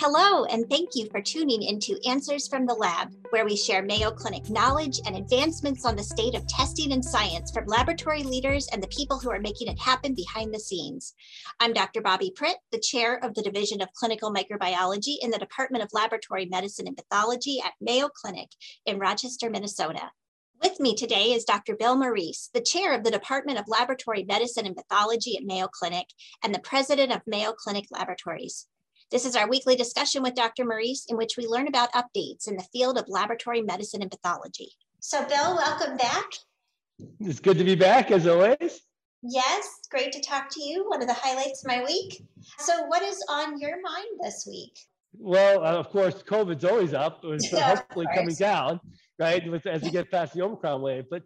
Hello, and thank you for tuning into Answers from the Lab, where we share Mayo Clinic knowledge and advancements on the state of testing and science from laboratory leaders and the people who are making it happen behind the scenes. I'm Dr. Bobbi Pritt, the chair of the Division of Clinical Microbiology in the Department of Laboratory Medicine and Pathology at Mayo Clinic in Rochester, Minnesota. With me today is Dr. Bill Morice, the chair of the Department of Laboratory Medicine and Pathology at Mayo Clinic and the president of Mayo Clinic Laboratories. This is our weekly discussion with Dr. Morice, in which we learn about updates in the field of laboratory medicine and pathology. So, Bill, welcome back. It's good to be back, as always. Yes, great to talk to you. One of the highlights of my week. So, what is on your mind this week? Well, uh, of course, COVID's always up. It's yeah, hopefully coming down, right, with, as we get past the Omicron wave. But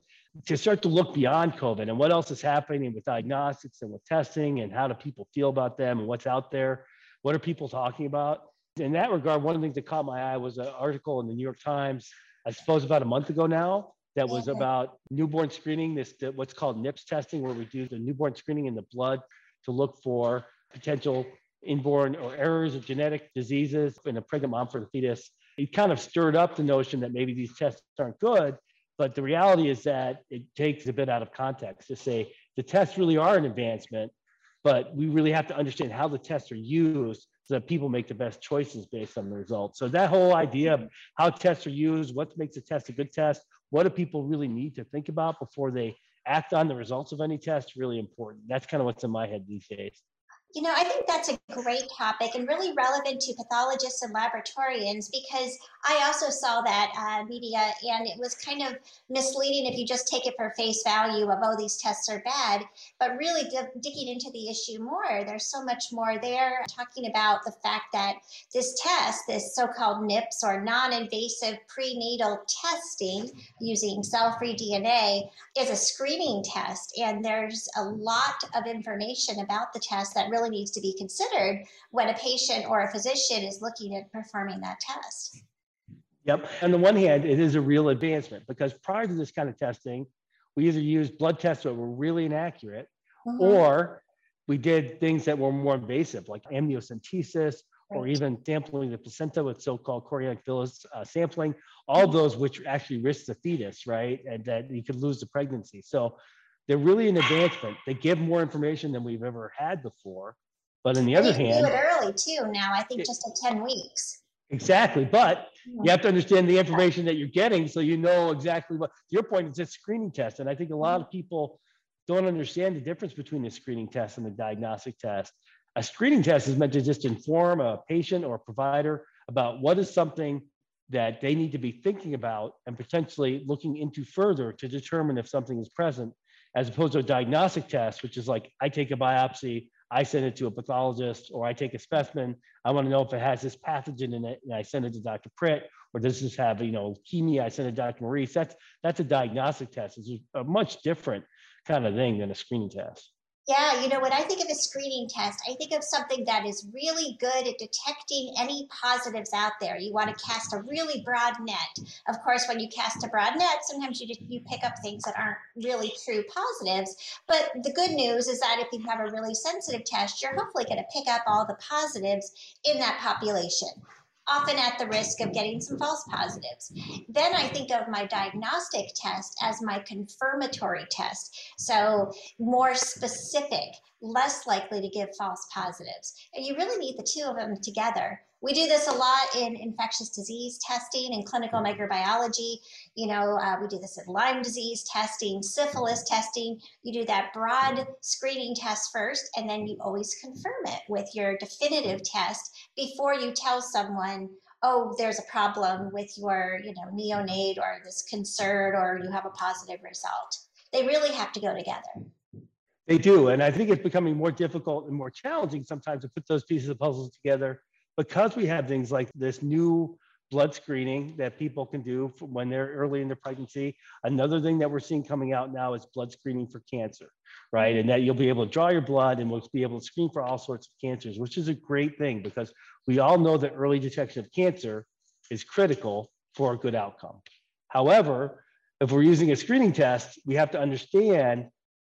to start to look beyond COVID and what else is happening with diagnostics and with testing and how do people feel about them and what's out there what are people talking about? In that regard, one of the things that caught my eye was an article in the New York Times, I suppose about a month ago now, that was about newborn screening, this what's called NIPS testing, where we do the newborn screening in the blood to look for potential inborn or errors of genetic diseases in a pregnant mom for the fetus. It kind of stirred up the notion that maybe these tests aren't good, but the reality is that it takes a bit out of context to say the tests really are an advancement, but we really have to understand how the tests are used so that people make the best choices based on the results. So that whole idea of how tests are used, what makes a test a good test, what do people really need to think about before they act on the results of any test, really important. That's kind of what's in my head these days. You know, I think that's a great topic and really relevant to pathologists and laboratorians because I also saw that uh, media and it was kind of misleading if you just take it for face value of, oh, these tests are bad. But really d- digging into the issue more, there's so much more there talking about the fact that this test, this so called NIPS or non invasive prenatal testing using cell free DNA, is a screening test. And there's a lot of information about the test that really really needs to be considered when a patient or a physician is looking at performing that test. Yep. On the one hand, it is a real advancement because prior to this kind of testing, we either used blood tests that were really inaccurate mm-hmm. or we did things that were more invasive, like amniocentesis right. or even sampling the placenta with so-called chorionic villus uh, sampling, all those which actually risk the fetus, right? And that you could lose the pregnancy. So they're really an advancement. They give more information than we've ever had before. But on the other hand, do it early too. Now I think it, just at ten weeks. Exactly, but you have to mm-hmm. understand the information that you're getting, so you know exactly what. your point, it's a screening test, and I think a lot of mm-hmm. people don't understand the difference between the screening test and the diagnostic test. A screening test is meant to just inform a patient or a provider about what is something that they need to be thinking about and potentially looking into further to determine if something is present as opposed to a diagnostic test, which is like I take a biopsy, I send it to a pathologist, or I take a specimen. I want to know if it has this pathogen in it, and I send it to Dr. Pritt, or does this have you know leukemia? I send it to Dr. Morice. That's that's a diagnostic test. It's a much different kind of thing than a screening test. Yeah, you know, when I think of a screening test, I think of something that is really good at detecting any positives out there. You want to cast a really broad net. Of course, when you cast a broad net, sometimes you just, you pick up things that aren't really true positives. But the good news is that if you have a really sensitive test, you're hopefully going to pick up all the positives in that population often at the risk of getting some false positives. Then I think of my diagnostic test as my confirmatory test. So more specific, less likely to give false positives. And you really need the two of them together we do this a lot in infectious disease testing and clinical microbiology. You know, uh, we do this in Lyme disease testing, syphilis testing. You do that broad screening test first, and then you always confirm it with your definitive test before you tell someone, oh, there's a problem with your, you know, neonate or this concern, or you have a positive result. They really have to go together. They do. And I think it's becoming more difficult and more challenging sometimes to put those pieces of puzzles together because we have things like this new blood screening that people can do when they're early in their pregnancy. Another thing that we're seeing coming out now is blood screening for cancer, right? And that you'll be able to draw your blood and we'll be able to screen for all sorts of cancers, which is a great thing because we all know that early detection of cancer is critical for a good outcome. However, if we're using a screening test, we have to understand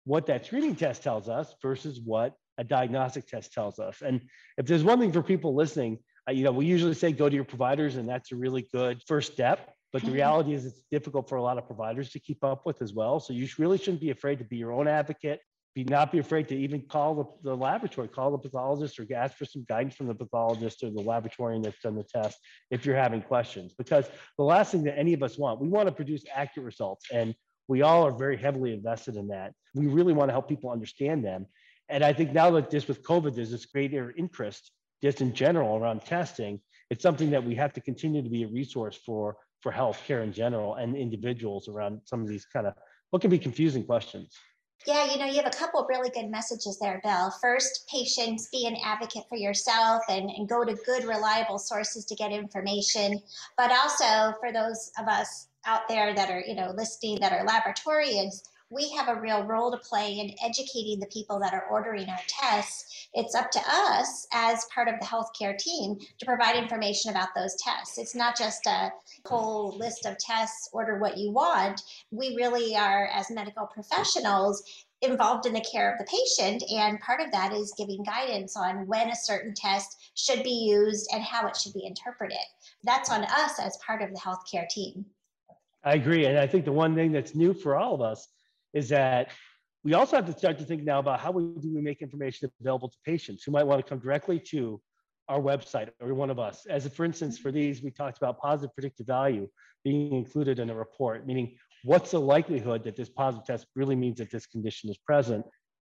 what that screening test tells us versus what a diagnostic test tells us. And if there's one thing for people listening, Uh, you know, we usually say go to your providers, and that's a really good first step. But the mm-hmm. reality is, it's difficult for a lot of providers to keep up with as well. So you really shouldn't be afraid to be your own advocate. Be not be afraid to even call the, the laboratory, call the pathologist, or ask for some guidance from the pathologist or the laboratorian that's done the test if you're having questions. Because the last thing that any of us want, we want to produce accurate results, and we all are very heavily invested in that. We really want to help people understand them. And I think now that this with COVID, there's this greater interest just in general around testing. It's something that we have to continue to be a resource for for healthcare in general and individuals around some of these kind of what can be confusing questions. Yeah, you know, you have a couple of really good messages there, Bill. First, patients, be an advocate for yourself and, and go to good, reliable sources to get information. But also for those of us out there that are, you know, listening that are laboratorians, we have a real role to play in educating the people that are ordering our tests. It's up to us as part of the healthcare team to provide information about those tests. It's not just a whole list of tests, order what you want. We really are, as medical professionals, involved in the care of the patient. And part of that is giving guidance on when a certain test should be used and how it should be interpreted. That's on us as part of the healthcare team. I agree. And I think the one thing that's new for all of us is that we also have to start to think now about how we do we make information available to patients who might want to come directly to our website or one of us. As for instance, for these, we talked about positive predictive value being included in a report, meaning what's the likelihood that this positive test really means that this condition is present.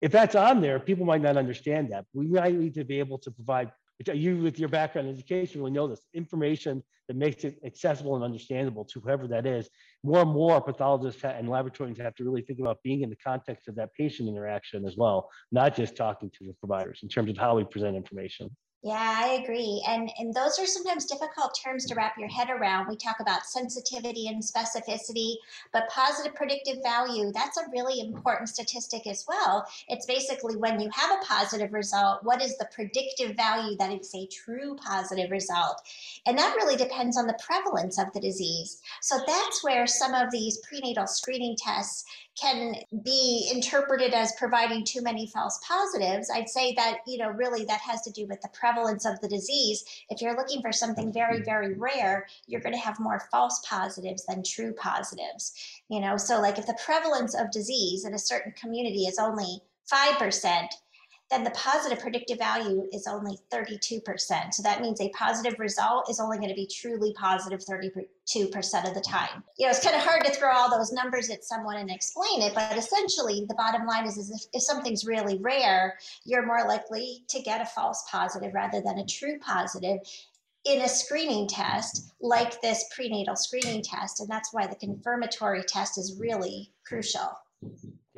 If that's on there, people might not understand that. We might need to be able to provide you with your background in education really know this. Information that makes it accessible and understandable to whoever that is. More and more pathologists and laboratorians have to really think about being in the context of that patient interaction as well. Not just talking to the providers in terms of how we present information yeah, I agree. And and those are sometimes difficult terms to wrap your head around. We talk about sensitivity and specificity, but positive predictive value, that's a really important statistic as well. It's basically when you have a positive result, what is the predictive value that it's a true positive result? And that really depends on the prevalence of the disease. So that's where some of these prenatal screening tests can be interpreted as providing too many false positives, I'd say that, you know, really that has to do with the prevalence of the disease. If you're looking for something very, very rare, you're going to have more false positives than true positives. You know, so like if the prevalence of disease in a certain community is only 5%, then the positive predictive value is only 32%. So that means a positive result is only going to be truly positive 32% of the time. You know, it's kind of hard to throw all those numbers at someone and explain it, but essentially the bottom line is, is if, if something's really rare, you're more likely to get a false positive rather than a true positive in a screening test like this prenatal screening test. And that's why the confirmatory test is really crucial.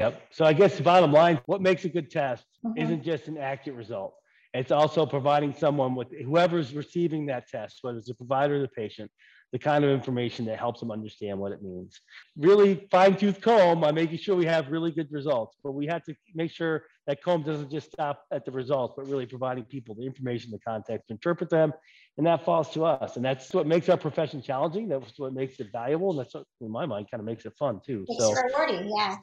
Yep. So I guess the bottom line, what makes a good test mm-hmm. isn't just an accurate result. It's also providing someone with whoever's receiving that test, whether it's the provider or the patient, the kind of information that helps them understand what it means. Really fine tooth comb on making sure we have really good results, but we have to make sure that comb doesn't just stop at the results, but really providing people the information, the context to interpret them. And that falls to us. And that's what makes our profession challenging. That's what makes it valuable. And that's what, in my mind, kind of makes it fun too. It's so, rewarding, yeah.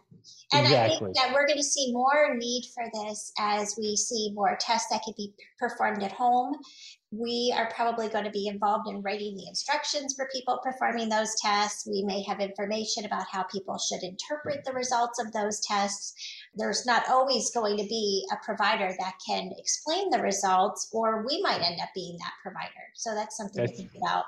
And exactly. I think that we're going to see more need for this as we see more tests that can be performed at home we are probably going to be involved in writing the instructions for people performing those tests. We may have information about how people should interpret the results of those tests. There's not always going to be a provider that can explain the results, or we might end up being that provider. So that's something that's, to think about.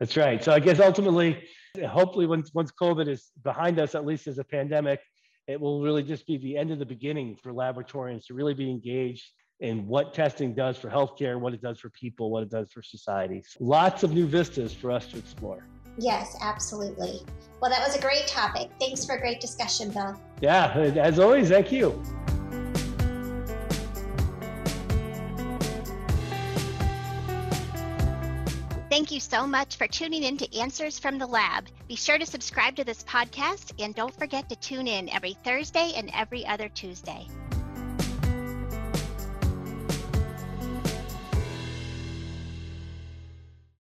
That's right. So I guess ultimately, hopefully, once once COVID is behind us, at least as a pandemic, it will really just be the end of the beginning for laboratorians to really be engaged and what testing does for healthcare, what it does for people, what it does for societies. Lots of new vistas for us to explore. Yes, absolutely. Well, that was a great topic. Thanks for a great discussion, Bill. Yeah, as always, thank you. Thank you so much for tuning in to Answers from the Lab. Be sure to subscribe to this podcast and don't forget to tune in every Thursday and every other Tuesday.